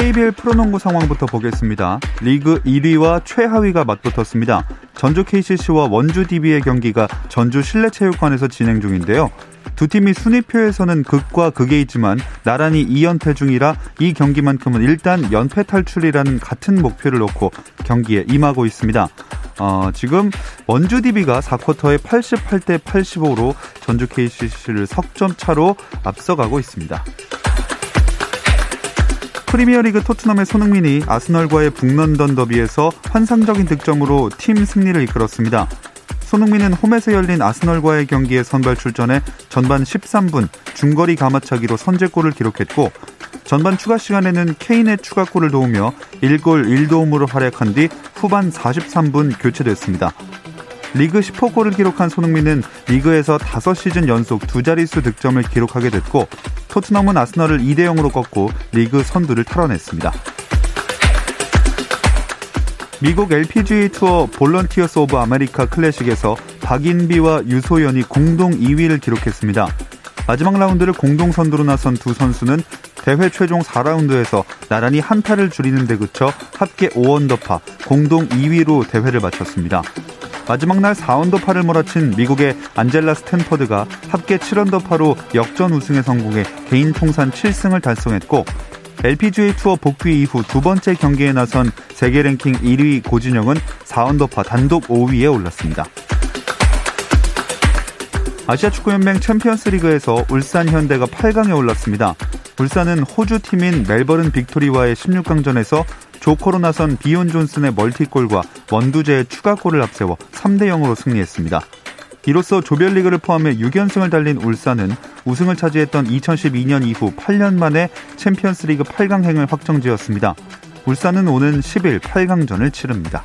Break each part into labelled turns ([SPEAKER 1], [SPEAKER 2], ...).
[SPEAKER 1] KBL 프로농구 상황부터 보겠습니다. 리그 1위와 최하위가 맞붙었습니다. 전주 KCC와 원주 DB의 경기가 전주 실내체육관에서 진행 중인데요. 두 팀이 순위표에서는 극과 극에 있지만 나란히 2연패 중이라 이 경기만큼은 일단 연패 탈출이라는 같은 목표를 놓고 경기에 임하고 있습니다. 어, 지금 원주 DB가 4쿼터에 88대 85로 전주 KCC를 석점 차로 앞서가고 있습니다. 프리미어리그 토트넘의 손흥민이 아스널과의 북런던 더비에서 환상적인 득점으로 팀 승리를 이끌었습니다. 손흥민은 홈에서 열린 아스널과의 경기에 선발 출전해 전반 13분 중거리 가마차기로 선제골을 기록했고 전반 추가 시간에는 케인의 추가골을 도우며 1골 1도움으로 활약한 뒤 후반 43분 교체됐습니다. 리그 10호 골을 기록한 손흥민은 리그에서 5시즌 연속 두 자릿수 득점을 기록하게 됐고 토트넘은 아스널을 2대 0으로 꺾고 리그 선두를 탈환했습니다. 미국 LPGA 투어 볼런티어스 오브 아메리카 클래식에서 박인비와 유소연이 공동 2위를 기록했습니다. 마지막 라운드를 공동 선두로 나선 두 선수는 대회 최종 4라운드에서 나란히 한타를 줄이는 데 그쳐 합계 5언더파 공동 2위로 대회를 마쳤습니다. 마지막 날 4언더파를 몰아친 미국의 안젤라 스탠퍼드가 합계 7언더파로 역전 우승에 성공해 개인 통산 7승을 달성했고 LPGA 투어 복귀 이후 두 번째 경기에 나선 세계 랭킹 1위 고진영은 4언더파 단독 5위에 올랐습니다. 아시아 축구연맹 챔피언스 리그에서 울산 현대가 8강에 올랐습니다. 울산은 호주 팀인 멜버른 빅토리와의 16강전에서 조커로 나선 비온 존슨의 멀티골과 원두재의 추가골을 앞세워 3대 0으로 승리했습니다. 이로써 조별리그를 포함해 6연승을 달린 울산은 우승을 차지했던 2012년 이후 8년 만에 챔피언스리그 8강행을 확정지었습니다. 울산은 오는 10일 8강전을 치릅니다.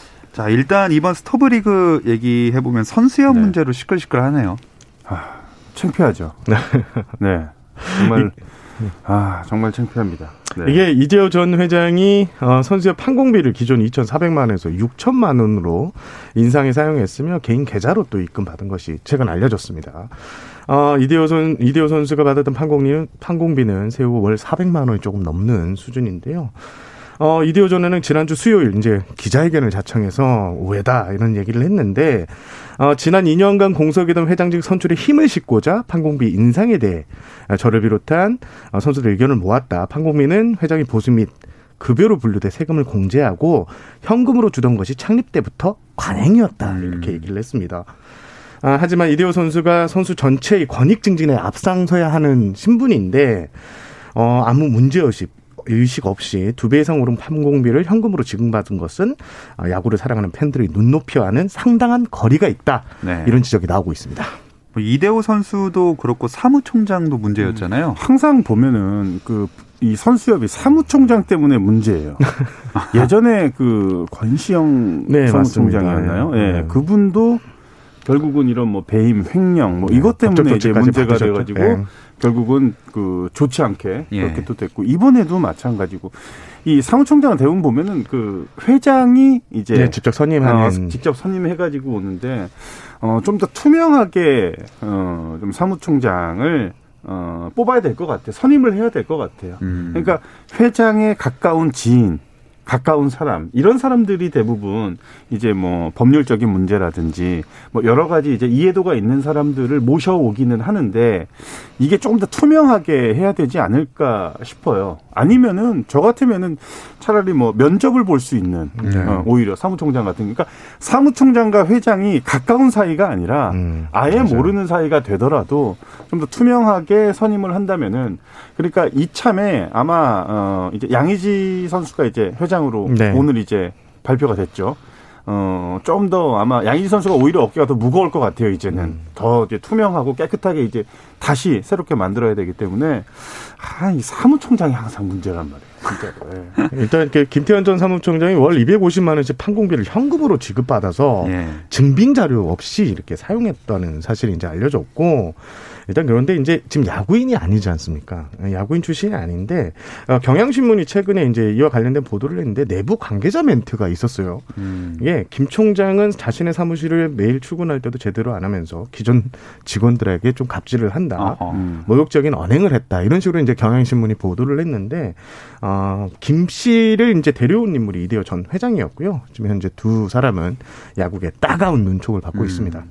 [SPEAKER 1] 자, 일단 이번 스토브리그 얘기해보면 선수연 네. 문제로 시끌시끌하네요.
[SPEAKER 2] 아, 창피하죠. 네. 네. 정말, 아, 정말 창피합니다.
[SPEAKER 3] 네. 이게 이재호 전 회장이 어, 선수의 판공비를 기존 2,400만원에서 6천만 원으로 인상에 사용했으며 개인 계좌로 또 입금 받은 것이 최근 알려졌습니다. 어, 이대호 선 이대호 선수가 받았던 판공비는 판공비는 세후 월 400만 원이 조금 넘는 수준인데요. 어, 이대호 전에는 지난주 수요일 이제 기자회견을 자청해서 오해다 이런 얘기를 했는데 어, 지난 2년간 공석이던 회장직 선출에 힘을 싣고자 판공비 인상에 대해 저를 비롯한 어, 선수들 의견을 모았다. 판공비는 회장이 보수 및 급여로 분류돼 세금을 공제하고 현금으로 주던 것이 창립 때부터 관행이었다 이렇게 음. 얘기를 했습니다. 아, 하지만 이대호 선수가 선수 전체의 권익 증진에 앞장서야 하는 신분인데 어, 아무 문제 없이 의식 없이 두 배 이상 오른 판공비를 현금으로 지급받은 것은 아, 야구를 사랑하는 팬들의 눈높이와는 상당한 거리가 있다. 네. 이런 지적이 나오고 있습니다.
[SPEAKER 1] 뭐 이대호 선수도 그렇고 사무총장도 문제였잖아요. 음,
[SPEAKER 2] 항상 보면은 그 이 선수협이 사무총장 때문에 문제예요. 예전에 그 권시영
[SPEAKER 3] 네,
[SPEAKER 2] 사무총장이었나요? 예,
[SPEAKER 3] 네.
[SPEAKER 2] 그분도 결국은 이런 뭐 배임 횡령 뭐 이것 때문에 이제 문제가
[SPEAKER 3] 받으셨죠.
[SPEAKER 2] 돼가지고
[SPEAKER 3] 네.
[SPEAKER 2] 결국은 그 좋지 않게
[SPEAKER 1] 예.
[SPEAKER 2] 그렇게 또 됐고 이번에도 마찬가지고 이 사무총장 대부분 보면은 그 회장이 이제
[SPEAKER 3] 네, 직접 선임하는
[SPEAKER 2] 어, 직접 선임해 가지고 오는데 어, 좀 더 투명하게 어, 좀 사무총장을 어, 뽑아야 될 것 같아요. 선임을 해야 될 것 같아요.
[SPEAKER 1] 음.
[SPEAKER 2] 그러니까 회장에 가까운 지인, 가까운 사람 이런 사람들이 대부분 이제 뭐 법률적인 문제라든지 뭐 여러 가지 이제 이해도가 있는 사람들을 모셔오기는 하는데 이게 조금 더 투명하게 해야 되지 않을까 싶어요. 아니면은 저 같으면은 차라리 뭐 면접을 볼 수 있는
[SPEAKER 3] 네.
[SPEAKER 2] 어, 오히려 사무총장 같은 게. 그러니까 사무총장과 회장이 가까운 사이가 아니라
[SPEAKER 3] 음,
[SPEAKER 2] 아예
[SPEAKER 3] 맞아요.
[SPEAKER 2] 모르는 사이가 되더라도 좀 더 투명하게 선임을 한다면은 그러니까 이참에 아마 어 이제 양의지 선수가 이제 회장 으로
[SPEAKER 3] 네.
[SPEAKER 2] 오늘 이제 발표가 됐죠. 어, 좀 더 아마 양의지 선수가 오히려 어깨가 더 무거울 것 같아요, 이제는.
[SPEAKER 3] 음.
[SPEAKER 2] 더 이제 투명하고 깨끗하게 이제 다시 새롭게 만들어야 되기 때문에, 아, 이 사무총장이 항상 문제란 말이에요, 진짜로. 예.
[SPEAKER 3] 일단 이렇게 김태현 전 사무총장이 월 250만 원씩 판공비를 현금으로 지급받아서
[SPEAKER 1] 예.
[SPEAKER 3] 증빙 자료 없이 이렇게 사용했다는 사실이 이제 알려졌고 일단 그런데 이제 지금 야구인이 아니지 않습니까? 야구인 출신이 아닌데 어, 경향신문이 최근에 이제 이와 관련된 보도를 했는데 내부 관계자 멘트가 있었어요.
[SPEAKER 1] 음.
[SPEAKER 3] 이게 김 총장은 자신의 사무실을 매일 출근할 때도 제대로 안 하면서 기존 직원들에게 좀 갑질을 한다.
[SPEAKER 2] 음.
[SPEAKER 3] 모욕적인 언행을 했다 이런 식으로 이제 경향신문이 보도를 했는데 어, 김 씨를 이제 데려온 인물이 이대호 전 회장이었고요. 지금 현재 두 사람은 야구계 따가운 눈촉을 받고
[SPEAKER 1] 음.
[SPEAKER 3] 있습니다.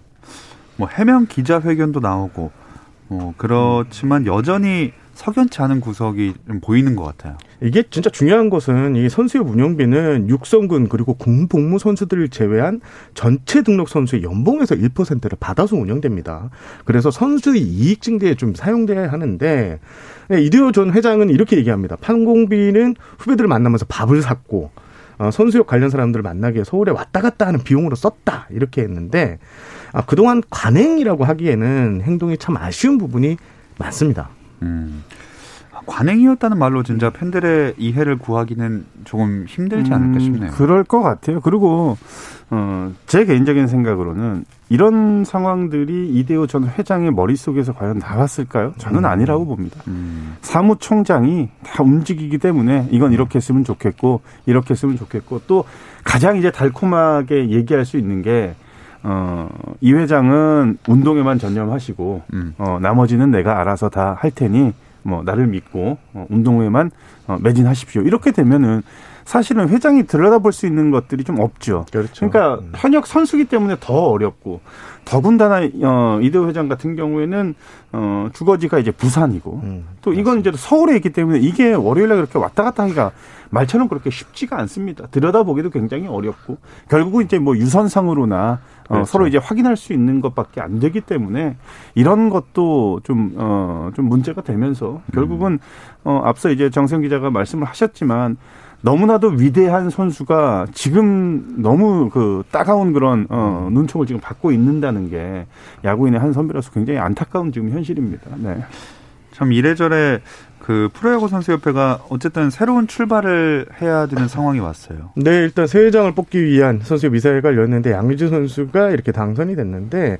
[SPEAKER 1] 뭐 해명 기자회견도 나오고 뭐 그렇지만 여전히 석연치 않은 구석이 좀 보이는 것 같아요.
[SPEAKER 3] 이게 진짜 중요한 것은 이 선수의 운영비는 육성군 그리고 군복무 선수들을 제외한 전체 등록 선수의 연봉에서 1%를 받아서 운영됩니다. 그래서 선수의 이익 증대에 좀 사용돼야 하는데 네, 이대호 전 회장은 이렇게 얘기합니다. 판공비는 후배들을 만나면서 밥을 샀고 어, 선수역 관련 사람들을 만나기 위해 서울에 왔다 갔다 하는 비용으로 썼다 이렇게 했는데 아, 그동안 관행이라고 하기에는 행동이 참 아쉬운 부분이 많습니다.
[SPEAKER 1] 음. 관행이었다는 말로 진짜 팬들의 이해를 구하기는 조금 힘들지 않을까
[SPEAKER 2] 음,
[SPEAKER 1] 싶네요.
[SPEAKER 2] 그럴 것 같아요. 그리고 어, 제 개인적인 생각으로는 이런 상황들이 이대호 전 회장의 머릿속에서 과연 나왔을까요? 저는 아니라고 봅니다.
[SPEAKER 1] 음.
[SPEAKER 2] 사무총장이 다 움직이기 때문에 이건 이렇게 했으면 좋겠고 이렇게 했으면 좋겠고 또 가장 이제 달콤하게 얘기할 수 있는 게 어, 이 회장은 운동에만 전념하시고
[SPEAKER 1] 음.
[SPEAKER 2] 어, 나머지는 내가 알아서 다 할 테니 뭐 나를 믿고 어, 운동회만 어, 매진하십시오. 이렇게 되면은 사실은 회장이 들여다볼 수 있는 것들이 좀 없죠.
[SPEAKER 3] 그렇죠.
[SPEAKER 2] 그러니까 현역 선수기 때문에 더 어렵고 더군다나 어, 이대호 회장 같은 경우에는 어, 주거지가 이제 부산이고
[SPEAKER 3] 음,
[SPEAKER 2] 또 이건 이제 서울에 있기 때문에 이게 월요일에 그렇게 왔다 갔다 하기가 말처럼 그렇게 쉽지가 않습니다. 들여다보기도 굉장히 어렵고 결국은 이제 뭐 유선상으로나 어,
[SPEAKER 3] 그렇죠.
[SPEAKER 2] 서로 이제 확인할 수 있는 것밖에 안 되기 때문에 이런 것도 좀, 어, 좀 문제가 되면서 결국은 어, 앞서 이제 정세영 기자가 말씀을 하셨지만 너무나도 위대한 선수가 지금 너무 그 따가운 그런 어, 눈총을 지금 받고 있는다는 게 야구인의 한 선배로서 굉장히 안타까운 지금 현실입니다. 네.
[SPEAKER 1] 참 이래저래 그 프로야구 선수협회가 어쨌든 새로운 출발을 해야 되는 상황이 왔어요.
[SPEAKER 3] 네, 일단 새 회장을 뽑기 위한 선수의 미사회가 열렸는데 양의지 선수가 이렇게 당선이 됐는데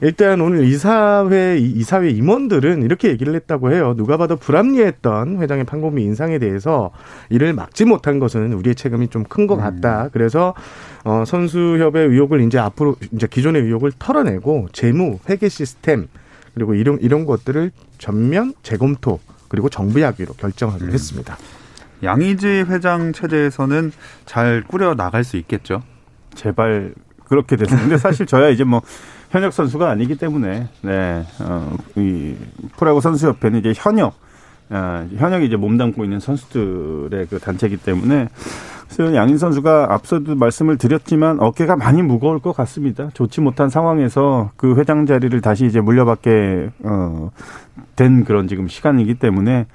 [SPEAKER 3] 일단 오늘 이사회 이사회 임원들은 이렇게 얘기를 했다고 해요. 누가 봐도 불합리했던 회장의 판공비 인상에 대해서 이를 막지 못한 것은 우리의 책임이 좀 큰 것 같다. 그래서 어 선수협의 의혹을 이제 앞으로 이제 기존의 의혹을 털어내고 재무 회계 시스템 그리고 이런 이런 것들을 전면 재검토 그리고 정비하기로 결정하기로 했습니다.
[SPEAKER 1] 양의지 회장 체제에서는 잘 꾸려 나갈 수 있겠죠.
[SPEAKER 2] 제발 그렇게. 근데 사실 저야 이제 뭐 현역 선수가 아니기 때문에 네, 어, 이 프로야구 선수협회는 이제 현역, 어, 현역이 이제 몸담고 있는 선수들의 그 단체이기 때문에 그래서 양인 선수가 앞서도 말씀을 드렸지만 어깨가 많이 무거울 것 같습니다. 좋지 못한 상황에서 그 회장 자리를 다시 이제 물려받게 어, 된 그런 지금 시간이기 때문에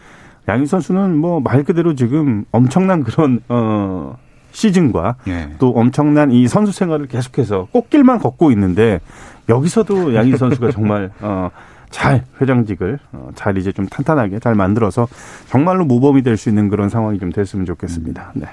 [SPEAKER 2] 양인 선수는 뭐 말 그대로 지금 엄청난 그런 어 시즌과
[SPEAKER 1] 예.
[SPEAKER 2] 또 엄청난 이 선수 생활을 계속해서 꽃길만 걷고 있는데 여기서도 양희 선수가 정말 어 잘 회장직을 어, 잘 이제 좀 탄탄하게 잘 만들어서 정말로 모범이 될 수 있는 그런 상황이 좀 됐으면 좋겠습니다. 네.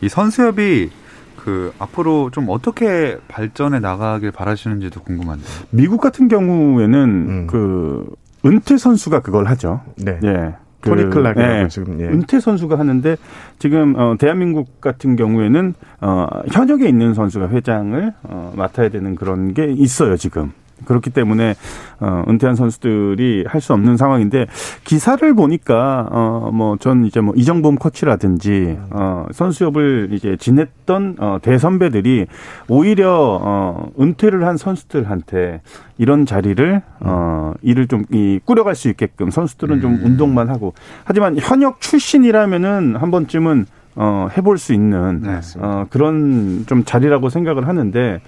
[SPEAKER 1] 이 선수협이 그 앞으로 좀 어떻게 발전해 나가길 바라시는지도 궁금한데.
[SPEAKER 2] 미국 같은 경우에는
[SPEAKER 3] 음.
[SPEAKER 2] 그 은퇴 선수가 그걸 하죠.
[SPEAKER 3] 네.
[SPEAKER 2] 예. 그,
[SPEAKER 3] 토니 클락이라고
[SPEAKER 2] 예.
[SPEAKER 3] 지금 예.
[SPEAKER 2] 은퇴 선수가 하는데 지금 어 대한민국 같은 경우에는 어 현역에 있는 선수가 회장을 어 맡아야 되는 그런 게 있어요, 지금. 그렇기 때문에 어 은퇴한 선수들이 할 수 없는 상황인데 기사를 보니까 어뭐 전 이제 뭐 이정범 코치라든지 어 선수협을 이제 지냈던 어 대선배들이 오히려 어 은퇴를 한 선수들한테 이런 자리를 어 일을 좀 이 꾸려갈 수 있게끔 선수들은 좀
[SPEAKER 1] 음.
[SPEAKER 2] 운동만 하고 하지만 현역 출신이라면은 한 번쯤은 어 해볼 수 있는
[SPEAKER 1] 네.
[SPEAKER 2] 어 그런 좀 자리라고 생각을 하는데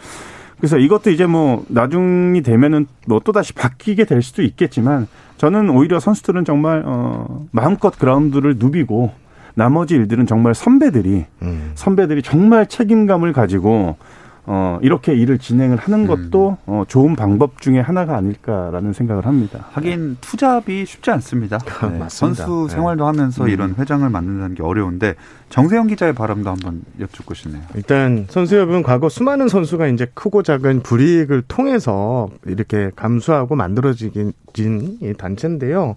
[SPEAKER 2] 그래서 이것도 이제 뭐 나중이 되면은 뭐 또 다시 바뀌게 될 수도 있겠지만 저는 오히려 선수들은 정말 어 마음껏 그라운드를 누비고 나머지 일들은 정말 선배들이
[SPEAKER 3] 음.
[SPEAKER 2] 선배들이 정말 책임감을 가지고 어 이렇게 일을 진행을 하는 것도 어 좋은 방법 중에 하나가 아닐까라는 생각을 합니다.
[SPEAKER 1] 하긴 투잡이 쉽지 않습니다. 네,
[SPEAKER 3] 맞습니다.
[SPEAKER 1] 선수
[SPEAKER 3] 네.
[SPEAKER 1] 생활도 하면서
[SPEAKER 2] 음.
[SPEAKER 1] 이런 회장을 만든다는 게 어려운데 정세영 기자의 바람도 한번 여쭙고 싶네요.
[SPEAKER 3] 일단 선수협은 과거 수많은 선수가 이제 크고 작은 불이익을 통해서 이렇게 감수하고 만들어진 이 단체인데요.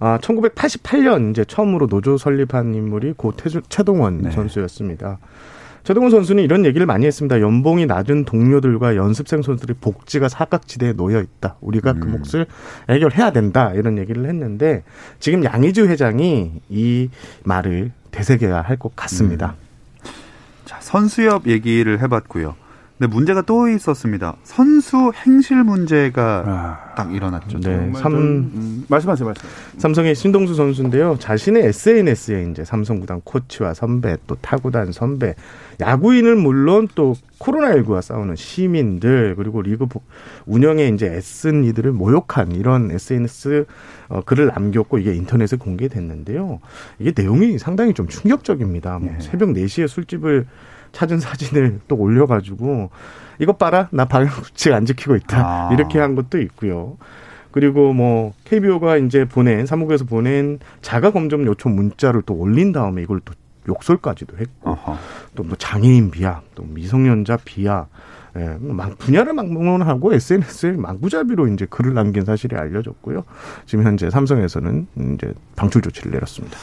[SPEAKER 3] 아, 1988년 이제 처음으로 노조 설립한 인물이 고 태주, 최동원
[SPEAKER 1] 네.
[SPEAKER 3] 선수였습니다. 최동원 선수는 이런 얘기를 많이 했습니다. 연봉이 낮은 동료들과 연습생 선수들이 복지가 사각지대에 놓여 있다. 우리가 그
[SPEAKER 1] 음.
[SPEAKER 3] 몫을 해결해야 된다. 이런 얘기를 했는데 지금 양의주 회장이 이 말을 되새겨야 할 것 같습니다.
[SPEAKER 1] 자, 선수협 얘기를 해봤고요. 근데 문제가 또 있었습니다. 선수 행실 문제가
[SPEAKER 2] 아,
[SPEAKER 1] 딱 일어났죠.
[SPEAKER 3] 네. 삼-
[SPEAKER 2] 좀, 음, 말씀하세요, 말씀.
[SPEAKER 3] 삼성의 신동수 선수인데요. 자신의 SNS에 이제 삼성 구단 코치와 선배, 또 타구단 선배, 야구인은 물론 또 코로나19와 싸우는 시민들 그리고 리그 보- 운영에 이제 애쓴 이들을 모욕한 이런 SNS 어, 글을 남겼고 이게 인터넷에 공개됐는데요. 이게 내용이 상당히 좀 충격적입니다. 뭐
[SPEAKER 2] 예.
[SPEAKER 3] 새벽 4시에 술집을 찾은 사진을 또 올려가지고 이것 봐라 나 방역수칙 안 지키고 있다
[SPEAKER 1] 아.
[SPEAKER 3] 이렇게 한 것도 있고요. 그리고 뭐 KBO가 이제 보낸 사무국에서 보낸 자가 검점 요청 문자를 또 올린 다음에 이걸 또 욕설까지도 했고. 또 뭐 장애인 비하, 또 미성년자 비하, 예, 막 분야를 막론하고 SNS에 망구잡이로 이제 글을 남긴 사실이 알려졌고요. 지금 현재 삼성에서는 이제 방출 조치를 내렸습니다.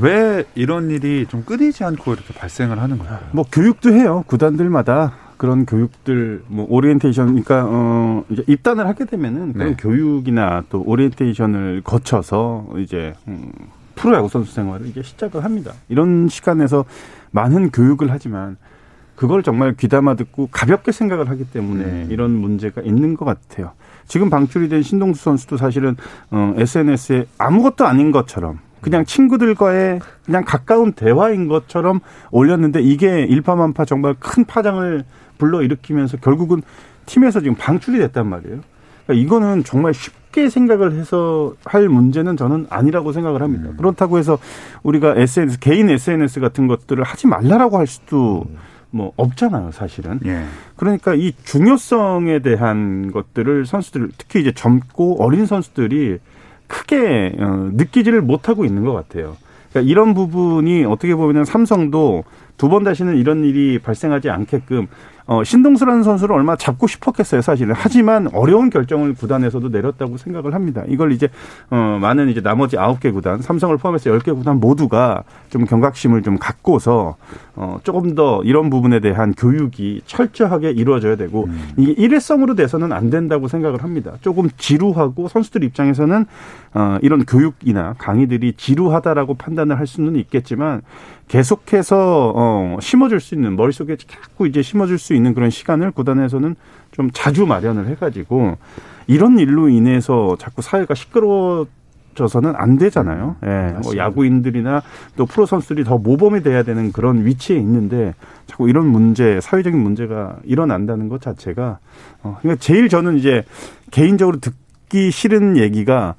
[SPEAKER 1] 왜 이런 일이 좀 끊이지 않고 이렇게 발생을 하는 거예요?
[SPEAKER 2] 뭐 교육도 해요. 구단들마다 그런 교육들 뭐 오리엔테이션 그러니까 어 이제 입단을 하게 되면은 그런
[SPEAKER 1] 네.
[SPEAKER 2] 교육이나 또 오리엔테이션을 거쳐서 이제 음 프로야구 선수 생활을 이제 시작을 합니다. 이런 시간에서 많은 교육을 하지만 그걸 정말 귀담아 듣고 가볍게 생각을 하기 때문에
[SPEAKER 1] 음.
[SPEAKER 2] 이런 문제가 있는 것 같아요. 지금 방출이 된 신동수 선수도 사실은 어, SNS에 아무것도 아닌 것처럼 그냥 친구들과의 그냥 가까운 대화인 것처럼 올렸는데 이게 일파만파 정말 큰 파장을 불러일으키면서 결국은 팀에서 지금 방출이 됐단 말이에요. 그러니까 이거는 정말 쉽게 생각을 해서 할 문제는 저는 아니라고 생각을 합니다. 그렇다고 해서 우리가 SNS 개인 SNS 같은 것들을 하지 말라라고 할 수도 뭐 없잖아요, 사실은.
[SPEAKER 1] 예.
[SPEAKER 2] 그러니까 이 중요성에 대한 것들을 선수들 특히 이제 젊고 어린 선수들이 크게 어, 느끼지를 못하고 있는 것 같아요. 그러니까 이런 부분이 어떻게 보면 삼성도 두 번 다시는 이런 일이 발생하지 않게끔 어, 신동수라는 선수를 얼마나 잡고 싶었겠어요, 사실은. 하지만 어려운 결정을 구단에서도 내렸다고 생각을 합니다. 이걸 이제, 어, 많은 이제 나머지 아홉 개 구단, 삼성을 포함해서 열 개 구단 모두가 좀 경각심을 좀 갖고서, 어, 조금 더 이런 부분에 대한 교육이 철저하게 이루어져야 되고, 이게 일회성으로 돼서는 안 된다고 생각을 합니다. 조금 지루하고 선수들 입장에서는, 어, 이런 교육이나 강의들이 지루하다라고 판단을 할 수는 있겠지만, 계속해서 어 심어줄 수 있는 머릿속에 자꾸 이제 심어줄 수 있는 그런 시간을 구단에서는 좀 자주 마련을 해가지고 이런 일로 인해서 자꾸 사회가 시끄러워져서는 안 되잖아요. 예, 뭐. 야구인들이나 또 프로 선수들이 더 모범이 돼야 되는 그런 위치에 있는데 자꾸 이런 문제, 사회적인 문제가 일어난다는 것 자체가 어, 그러니까 제일 저는 이제 개인적으로 듣기 싫은 얘기가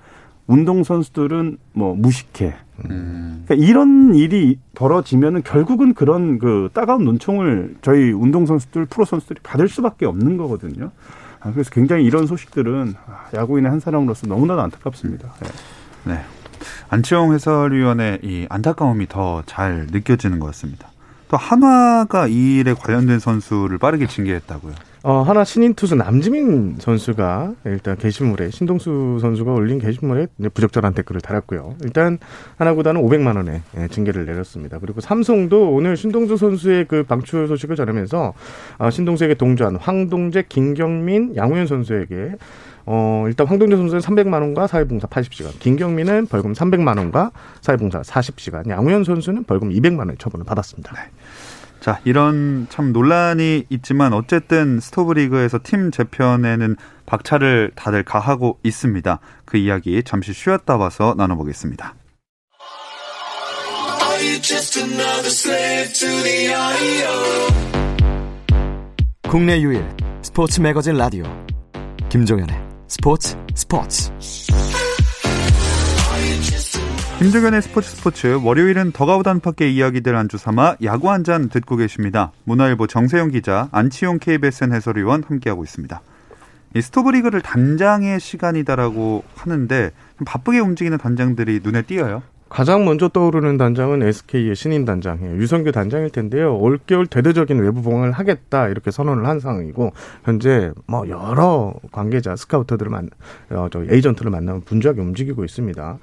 [SPEAKER 2] 운동 선수들은 뭐 무식해.
[SPEAKER 1] 음.
[SPEAKER 2] 그러니까 이런 일이 벌어지면은 결국은 그런 그 따가운 눈총을 저희 운동 선수들, 프로 선수들이 받을 수밖에 없는 거거든요. 아, 그래서 굉장히 이런 소식들은 야구인의 한 사람으로서 너무나도 안타깝습니다. 네.
[SPEAKER 1] 네. 안치홍 해설위원의 이 안타까움이 더 잘 느껴지는 것 같습니다. 또 한화가 이 일에 관련된 선수를 빠르게 징계했다고요.
[SPEAKER 3] 어, 하나 신인 투수 남지민 선수가 일단 게시물에 신동수 선수가 올린 게시물에 부적절한 댓글을 달았고요. 일단 하나구단은 500만 원의 예, 징계를 내렸습니다. 그리고 삼성도 오늘 신동수 선수의 그 방출 소식을 전하면서 어, 신동수에게 동조한 황동재, 김경민, 양우현 선수에게 어, 일단 황동재 선수는 300만 원과 사회봉사 80시간, 김경민은 벌금 300만 원과 사회봉사 40시간, 양우현 선수는 벌금 200만 원의 처분을 받았습니다. 네.
[SPEAKER 1] 자, 이런 참 논란이 있지만 어쨌든 스토브리그에서 팀 재편에는 박차를 다들 가하고 있습니다. 그 이야기 잠시 쉬었다 와서 나눠보겠습니다.
[SPEAKER 4] 국내 유일 스포츠 매거진 라디오 김종현의 스포츠 스포츠
[SPEAKER 1] 김종현의 스포츠 스포츠 월요일은 더가우 단팎의 이야기들 안주 삼아 야구 한 잔 듣고 계십니다. 문화일보 정세영 기자, 안치용 KBSN 해설위원 함께하고 있습니다. 이 스토브리그를 단장의 시간이다라고 하는데 바쁘게 움직이는 단장들이 눈에 띄어요.
[SPEAKER 3] 가장 먼저 떠오르는 단장은 SK의 신인 단장이에요. 유성규 단장일 텐데요. 올겨울 대대적인 외부 봉을 하겠다 이렇게 선언을 한 상황이고 현재 뭐 여러 관계자 스카우터들을 만 어, 저 에이전트를 만나면 분주하게 움직이고 있습니다.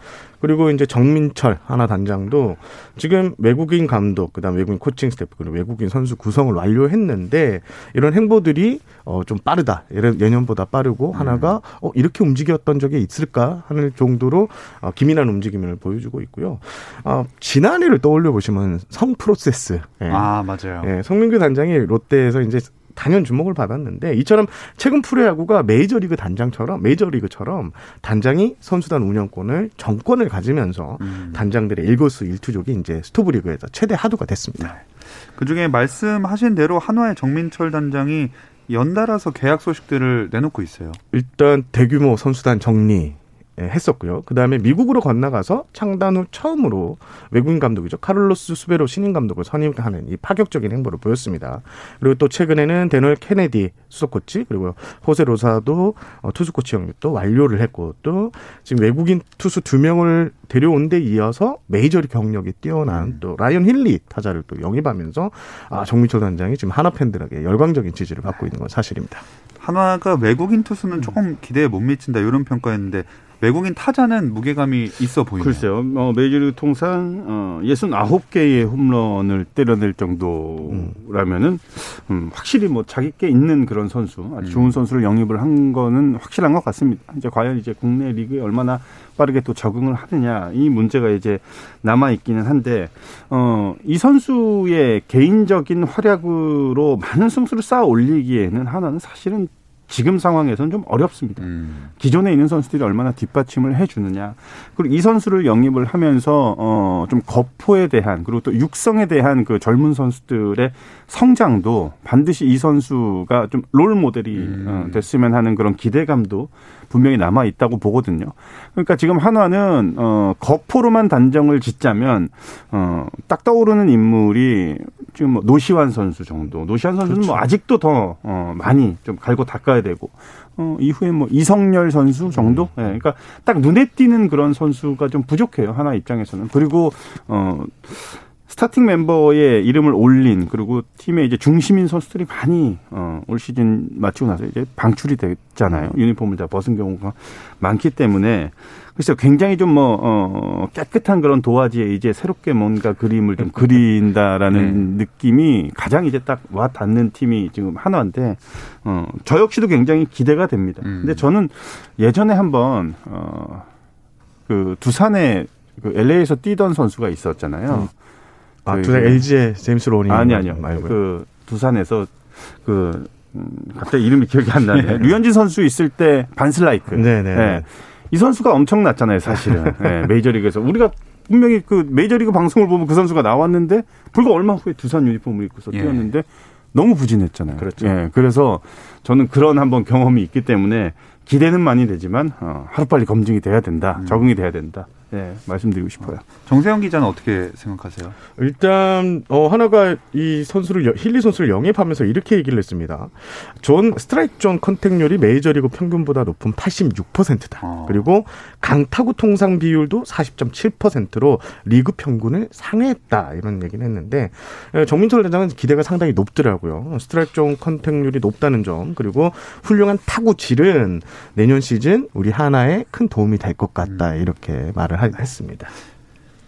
[SPEAKER 3] 그리고 이제 정민철 한화 단장도 지금 외국인 감독 그다음 외국인 코칭 스태프 그리고 외국인 선수 구성을 완료했는데 이런 행보들이 어 좀 빠르다. 예년보다 빠르고 한화가 어 이렇게 움직였던 적이 있을까 하는 정도로 어 기민한 움직임을 보여주고 있고. 있고요. 아, 지난해를 떠올려 보시면 성 프로세스.
[SPEAKER 1] 예. 아 맞아요.
[SPEAKER 3] 예, 성민규 단장이 롯데에서 이제 단연 주목을 받았는데 이처럼 최근 프로야구가 메이저리그 단장처럼 메이저리그처럼 단장이 선수단 운영권을 정권을 가지면서 음. 단장들의 일거수 일투족이 이제 스토브리그에서 최대 하도가 됐습니다. 네.
[SPEAKER 1] 그중에 말씀하신 대로 한화의 정민철 단장이 연달아서 계약 소식들을 내놓고 있어요.
[SPEAKER 3] 일단 대규모 선수단 정리 예, 했었고요. 그 다음에 미국으로 건너가서 창단 후 처음으로 외국인 감독이죠. 카를로스 수베로 신인 감독을 선임하는 이 파격적인 행보를 보였습니다. 그리고 또 최근에는 대럴 케네디 수석 코치 그리고 호세 로사도 어, 투수 코치 영입도 완료를 했고 또 지금 외국인 투수 두 명을 데려온 데 이어서 메이저리그 경력이 뛰어난 음. 또 라이언 힐리 타자를 또 영입하면서 아 정민철 단장이 지금 한화 팬들에게 열광적인 지지를 받고 있는 건 사실입니다.
[SPEAKER 1] 한화가 외국인 투수는 조금 기대에 못 미친다 이런 평가였는데 외국인 타자는 무게감이 있어 보이네요.
[SPEAKER 2] 글쎄요. 어, 메이저리그 통산 어, 69개의 홈런을 때려낼 정도라면은 음, 확실히 뭐 자기 게 있는 그런 선수, 아주 좋은 음. 선수를 영입을 한 거는 확실한 것 같습니다. 이제 과연 이제 국내 리그에 얼마나 빠르게 또 적응을 하느냐 이 문제가 이제 남아 있기는 한데 어, 이 선수의 개인적인 활약으로 많은 승수를 쌓아 올리기에는 하나는 사실은 지금 상황에서는 좀 어렵습니다. 음. 기존에 있는 선수들이 얼마나 뒷받침을 해주느냐. 그리고 이 선수를 영입을 하면서 어 좀 거포에 대한 그리고 또 육성에 대한 그 젊은 선수들의 성장도 반드시 이 선수가 좀 롤 모델이 음. 어, 됐으면 하는 그런 기대감도 분명히 남아 있다고 보거든요. 그러니까 지금 한화는 어 거포로만 단정을 짓자면 어딱 떠오르는 인물이 지금 뭐 노시환 선수 정도. 노시환 선수는 뭐 그렇죠. 뭐 아직도 더 어, 많이 좀 갈고 닦아 야 되고 어, 이후에 뭐 이성열 선수 정도? 음. 예, 네, 그러니까 딱 눈에 띄는 그런 선수가 좀 부족해요. 하나 입장에서는. 그리고, 어, 스타팅 멤버의 이름을 올린 그리고 팀의 이제 중심인 선수들이 많이 어, 올 시즌 마치고 나서 이제 방출이 됐잖아요. 유니폼을 다 벗은 경우가 많기 때문에 그래서 굉장히 좀 뭐 어, 깨끗한 그런 도화지에 이제 새롭게 뭔가 그림을 좀 그린다라는 네. 느낌이 가장 이제 딱 와 닿는 팀이 지금 하나인데 어, 저 역시도 굉장히 기대가 됩니다. 음. 근데 저는 예전에 한번 어, 그 두산에 그 LA에서 뛰던 선수가 있었잖아요. 음.
[SPEAKER 3] 아, 두산 LG의 제임스 로니
[SPEAKER 2] 아니 아니요. 말고요. 그 두산에서 그 음, 갑자기 이름이 기억이 안 나네. 네. 류현진 선수 있을 때 반슬라이크. 네네. 네. 네. 이 선수가 엄청났잖아요, 사실은. 네, 메이저리그에서 우리가 분명히 그 메이저리그 방송을 보면 그 선수가 나왔는데 불과 얼마 후에 두산 유니폼을 입고서 예. 뛰었는데 너무 부진했잖아요.
[SPEAKER 3] 그렇죠.
[SPEAKER 2] 예, 그래서 저는 그런 한번 경험이 있기 때문에 기대는 많이 되지만 어, 하루빨리 검증이 돼야 된다, 음. 적응이 돼야 된다. 예, 말씀드리고 싶어요.
[SPEAKER 1] 정세영 기자는 어떻게 생각하세요?
[SPEAKER 3] 일단 어 한화가 이 선수를 힐리 선수를 영입하면서 이렇게 얘기를 했습니다. 존 스트라이크 존 컨택률이 메이저리그 평균보다 높은 86%다. 어. 그리고 강타구 생산 비율도 40.7%로 리그 평균을 상회했다 이런 얘기를 했는데 정민철 단장은 기대가 상당히 높더라고요. 스트라이크 존 컨택률이 높다는 점 그리고 훌륭한 타구 질은 내년 시즌 우리 하나에 큰 도움이 될 것 같다 음. 이렇게 말을 했습니다.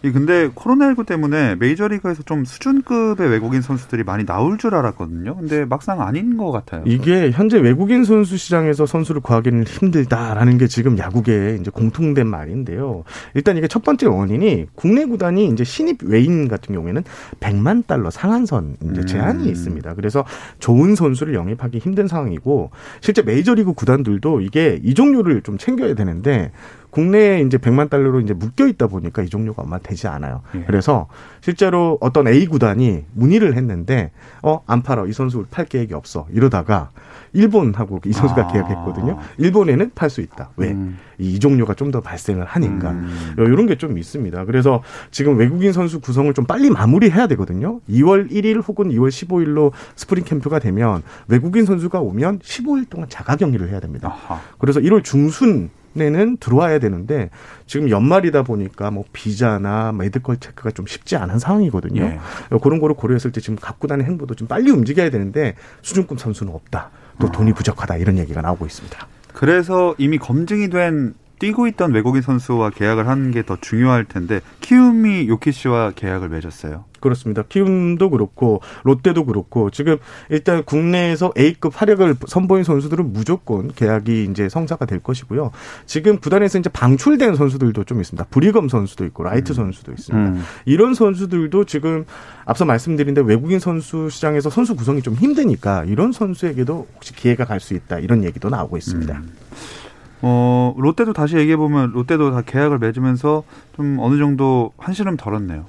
[SPEAKER 1] 이 근데 코로나19 때문에 메이저리그에서 좀 수준급의 외국인 선수들이 많이 나올 줄 알았거든요. 근데 막상 아닌 것 같아요.
[SPEAKER 3] 이게 현재 외국인 선수 시장에서 선수를 구하기는 힘들다라는 게 지금 야구계의 이제 공통된 말인데요. 일단 이게 첫 번째 원인이 국내 구단이 이제 신입 외인 같은 경우에는 100만 달러 상한선 이제 제한이 음. 있습니다. 그래서 좋은 선수를 영입하기 힘든 상황이고 실제 메이저리그 구단들도 이게 이적료를 좀 챙겨야 되는데 국내에 이제 100만 달러로 이제 묶여 있다 보니까 이적료가 아마 되지 않아요. 예. 그래서 실제로 어떤 A 구단이 문의를 했는데 어 안 팔아 이 선수 팔 계획이 없어 이러다가 일본하고 이 선수가 아. 계약했거든요. 일본에는 팔 수 있다. 왜? 음. 이적료가 좀 더 발생을 하니까 음. 이런 게 좀 있습니다. 그래서 지금 외국인 선수 구성을 좀 빨리 마무리해야 되거든요. 2월 1일 혹은 2월 15일로 스프링 캠프가 되면 외국인 선수가 오면 15일 동안 자가 격리를 해야 됩니다. 아하. 그래서 1월 중순에는 들어와야 되는데 지금 연말이다 보니까 뭐 비자나 메디컬 체크가 좀 쉽지 않은 상황이거든요. 예. 그런 거를 고려했을 때 지금 각 구단의 행보도 좀 빨리 움직여야 되는데 수준급 선수는 없다. 또 어. 돈이 부족하다 이런 얘기가 나오고 있습니다.
[SPEAKER 1] 그래서 이미 검증이 된 뛰고 있던 외국인 선수와 계약을 하는 게 더 중요할 텐데 키움이 요키시와 계약을 맺었어요.
[SPEAKER 3] 그렇습니다. 키움도 그렇고 롯데도 그렇고 지금 일단 국내에서 A급 활약을 선보인 선수들은 무조건 계약이 이제 성사가 될 것이고요. 지금 구단에서 이제 방출된 선수들도 좀 있습니다. 브리검 선수도 있고 라이트 음. 선수도 있습니다. 음. 이런 선수들도 지금 앞서 말씀드린 대로 외국인 선수 시장에서 선수 구성이 좀 힘드니까 이런 선수에게도 혹시 기회가 갈 수 있다 이런 얘기도 나오고 있습니다. 음.
[SPEAKER 1] 어, 롯데도 다시 얘기해 보면 롯데도 다 계약을 맺으면서 좀 어느 정도 한시름 덜었네요.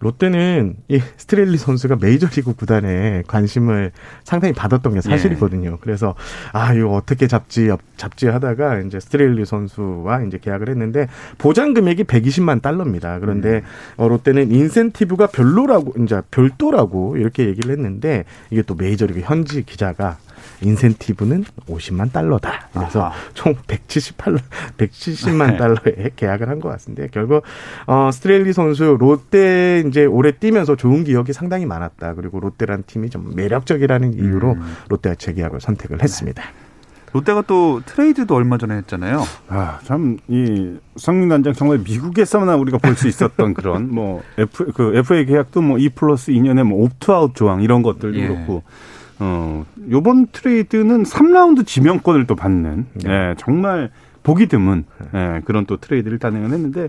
[SPEAKER 3] 롯데는 이 스트레일리 선수가 메이저리그 구단에 관심을 상당히 받았던 게 사실이거든요. 예. 그래서 아 이거 어떻게 잡지 잡지 하다가 이제 스트레일리 선수와 이제 계약을 했는데 보장 금액이 120만 달러입니다. 그런데 음. 어, 롯데는 인센티브가 별로라고 이제 별도라고 이렇게 얘기를 했는데 이게 또 메이저리그 현지 기자가 인센티브는 50만 달러다. 그래서 아하. 총 178, 170만 달러에 계약을 한 것 같은데 결국 어 스트레일리 선수 롯데 이제 올해 뛰면서 좋은 기억이 상당히 많았다. 그리고 롯데라는 팀이 좀 매력적이라는 이유로 음. 롯데와 재계약을 선택을 했습니다.
[SPEAKER 1] 롯데가 또 트레이드도 얼마 전에 했잖아요.
[SPEAKER 2] 아, 참, 이, 성민규 단장 정말 미국에서만 우리가 볼 수 있었던 그런, 뭐, F, 그, FA 계약도 뭐, 2 플러스 2년에 뭐, opt-out 조항 이런 것들도 예. 그렇고, 어, 요번 트레이드는 3라운드 지명권을 또 받는, 네. 예, 정말 보기 드문, 예, 그런 또 트레이드를 단행을 했는데,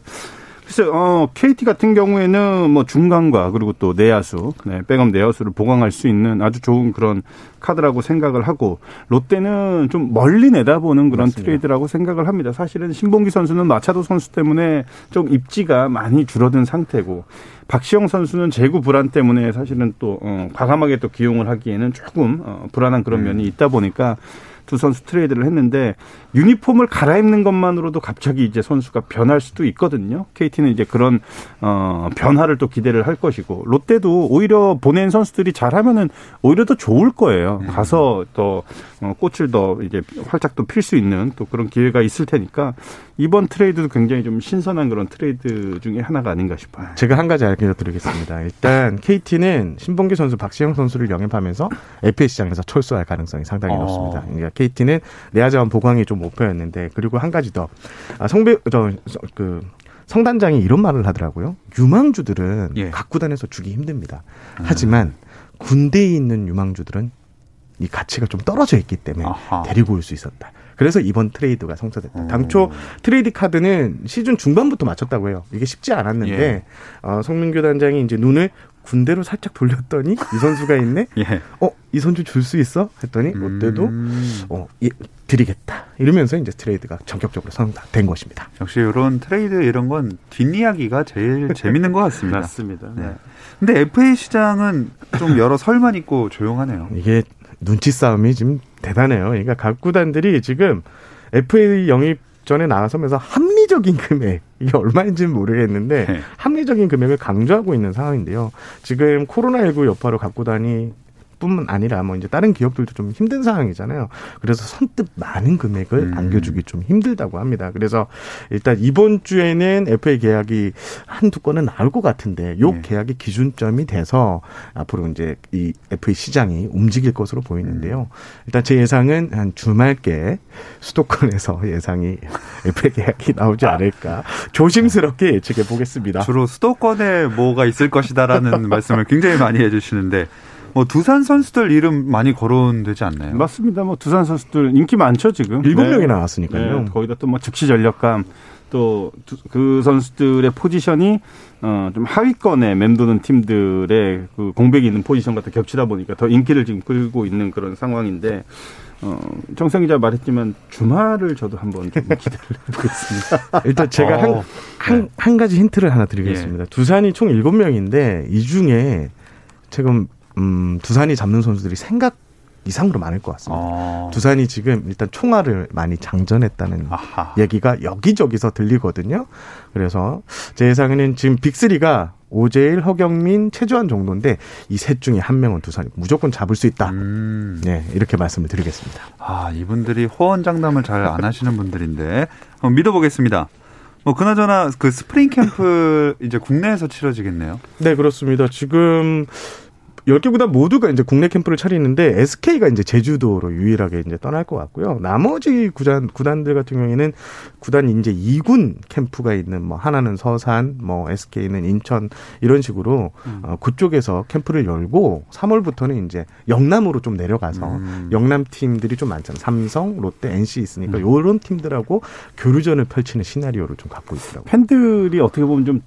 [SPEAKER 2] 글쎄, 어, KT 같은 경우에는 뭐 중간과 그리고 또 내야수, 네, 백업 내야수를 보강할 수 있는 아주 좋은 그런 카드라고 생각을 하고 롯데는 좀 멀리 내다보는 그런 맞습니다. 트레이드라고 생각을 합니다. 사실은 신본기 선수는 마차도 선수 때문에 좀 입지가 많이 줄어든 상태고 박시영 선수는 제구 불안 때문에 사실은 또 어, 과감하게 또 기용을 하기에는 조금 어, 불안한 그런 면이 음. 있다 보니까 두 선수 트레이드를 했는데 유니폼을 갈아입는 것만으로도 갑자기 이제 선수가 변할 수도 있거든요. KT는 이제 그런 어 변화를 또 기대를 할 것이고 롯데도 오히려 보낸 선수들이 잘하면은 오히려 더 좋을 거예요. 네. 가서 더 어, 꽃을 더 이제 활짝 또 필 수 있는 또 그런 기회가 있을 테니까 이번 트레이드도 굉장히 좀 신선한 그런 트레이드 중에 하나가 아닌가 싶어요.
[SPEAKER 3] 제가 한 가지 알려드리겠습니다. 일단 KT는 신본기 선수, 박시영 선수를 영입하면서 FA 시장에서 철수할 가능성이 상당히 어. 높습니다. 그러니까 KT는 내야 자원 보강이 좀 목표였는데 그리고 한 가지 더 아, 성배 저그 성단장이 이런 말을 하더라고요. 유망주들은 예. 각 구단에서 주기 힘듭니다. 음. 하지만 군대에 있는 유망주들은 이 가치가 좀 떨어져 있기 때문에 아하. 데리고 올 수 있었다. 그래서 이번 트레이드가 성사됐다. 음. 당초 트레이드 카드는 시즌 중반부터 맞췄다고 해요. 이게 쉽지 않았는데 예. 어, 성민규 단장이 이제 눈을 군대로 살짝 돌렸더니 이 선수가 있네. 예. 어, 이 선수 줄 수 있어? 했더니 롯데도 음. 어, 예, 드리겠다. 이러면서 이제 트레이드가 전격적으로 성사된 것입니다.
[SPEAKER 1] 역시 이런 트레이드 이런 건 뒷이야기가 제일 재밌는 것 같습니다.
[SPEAKER 2] 맞습니다. 네. 네.
[SPEAKER 1] 근데 FA 시장은 좀 여러 설만 있고 조용하네요.
[SPEAKER 3] 이게 눈치 싸움이 지금 대단해요. 그러니까 각 구단들이 지금 FA 영입전에 나서면서 합리적인 금액 이게 얼마인지는 모르겠는데
[SPEAKER 2] 네.
[SPEAKER 3] 합리적인 금액을 강조하고 있는 상황인데요. 지금 코로나19 여파로 갖고 다니 뿐만 아니라 뭐 이제 다른 기업들도 좀 힘든 상황이잖아요. 그래서 선뜻 많은 금액을
[SPEAKER 1] 음.
[SPEAKER 3] 안겨주기 좀 힘들다고 합니다. 그래서 일단 이번 주에는 FA 계약이 한두 건은 나올 것 같은데 요
[SPEAKER 1] 예.
[SPEAKER 3] 계약이 기준점이 돼서 앞으로 이제 이 FA 시장이 움직일 것으로 보이는데요. 일단 제 예상은 한 주말께 수도권에서 예상이 FA 계약이 나오지 않을까 조심스럽게 예측해 보겠습니다.
[SPEAKER 1] 주로 수도권에 뭐가 있을 것이다라는 말씀을 굉장히 많이 해주시는데 뭐 두산 선수들 이름 많이 거론되지 않나요?
[SPEAKER 2] 맞습니다. 뭐 두산 선수들 인기 많죠 지금.
[SPEAKER 3] 일곱
[SPEAKER 2] 네.
[SPEAKER 3] 명이 나왔으니까요.
[SPEAKER 2] 네, 거기다 또 뭐 즉시 전력감 또 그 선수들의 포지션이 어좀 하위권에 맴도는 팀들의 그 공백이 있는 포지션과 또 겹치다 보니까 더 인기를 지금 끌고 있는 그런 상황인데 어 정성 기자 말했지만 주말을 저도 한번 좀 기대를 해보겠습니다.
[SPEAKER 3] 일단 제가 한,
[SPEAKER 1] 어,
[SPEAKER 3] 한, 한 가지 힌트를 하나 드리겠습니다. 두산이 총 7명인데 이 중에 지금 음, 두산이 잡는 선수들이 생각 이상으로 많을 것 같습니다.
[SPEAKER 1] 어.
[SPEAKER 3] 두산이 지금 일단 총알을 많이 장전했다는
[SPEAKER 1] 아하.
[SPEAKER 3] 얘기가 여기저기서 들리거든요. 그래서 제 예상에는 지금 빅3가 오재일, 허경민, 최주환 정도인데 이 셋 중에 한 명은 두산이 무조건 잡을 수 있다.
[SPEAKER 1] 음.
[SPEAKER 3] 네, 이렇게 말씀을 드리겠습니다.
[SPEAKER 1] 아, 이분들이 호언장담을 잘 안 하시는 분들인데 한번 믿어보겠습니다. 뭐 그나저나 그 스프링 캠프 이제 국내에서 치러지겠네요.
[SPEAKER 3] 네, 그렇습니다. 지금 10개 구단 모두가 이제 국내 캠프를 차리는데 SK가 이제 제주도로 유일하게 이제 떠날 것 같고요. 나머지 구단 구단들 같은 경우에는 구단 이제 2군 캠프가 있는 뭐 하나는 서산, 뭐 SK는 인천 이런 식으로 어, 그쪽에서 캠프를 열고 3월부터는 이제 영남으로 좀 내려가서
[SPEAKER 1] 음.
[SPEAKER 3] 영남 팀들이 좀 많잖아요. 삼성, 롯데, NC 있으니까 요런 팀들하고 교류전을 펼치는 시나리오를 좀 갖고 있더라고요.
[SPEAKER 2] 팬들이 어떻게 보면 좀,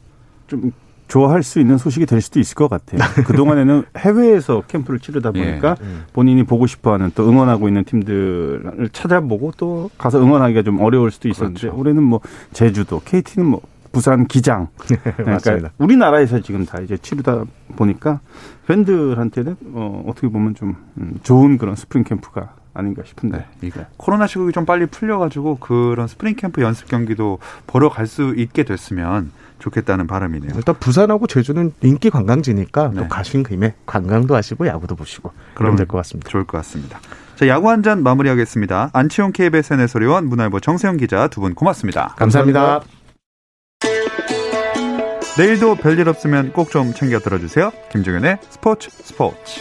[SPEAKER 2] 좀 좋아할 수 있는 소식이 될 수도 있을 것 같아요. 그동안에는 해외에서 캠프를 치르다 보니까
[SPEAKER 3] 예.
[SPEAKER 2] 본인이 보고 싶어 하는 또 응원하고 있는 팀들을 찾아보고 또 가서 응원하기가 좀 어려울 수도 있었는데
[SPEAKER 1] 그렇죠.
[SPEAKER 2] 올해는 뭐 제주도, KT는 뭐 부산 기장. 그러니까
[SPEAKER 3] 맞습니다.
[SPEAKER 2] 우리나라에서 지금 다 이제 치르다 보니까 팬들한테는 어, 어떻게 보면 좀 음, 좋은 그런 스프링 캠프가 아닌가 싶은데.
[SPEAKER 1] 이 코로나 시국이 좀 빨리 풀려가지고 그런 스프링 캠프 연습 경기도 보러 갈 수 있게 됐으면 좋겠다는 바람이네요.
[SPEAKER 3] 일단 부산하고 제주는 인기 관광지니까
[SPEAKER 1] 네.
[SPEAKER 3] 또 가신 김에 관광도 하시고 야구도 보시고 그러면 될 것 같습니다.
[SPEAKER 1] 좋을 것 같습니다. 자, 야구 한 잔 마무리하겠습니다. 안치용 KBSN 해설위원, 문화일보 정세영 기자 두 분 고맙습니다.
[SPEAKER 3] 감사합니다.
[SPEAKER 1] 내일도 별일 없으면 꼭 좀 챙겨 들어주세요. 김종현의 스포츠 스포츠.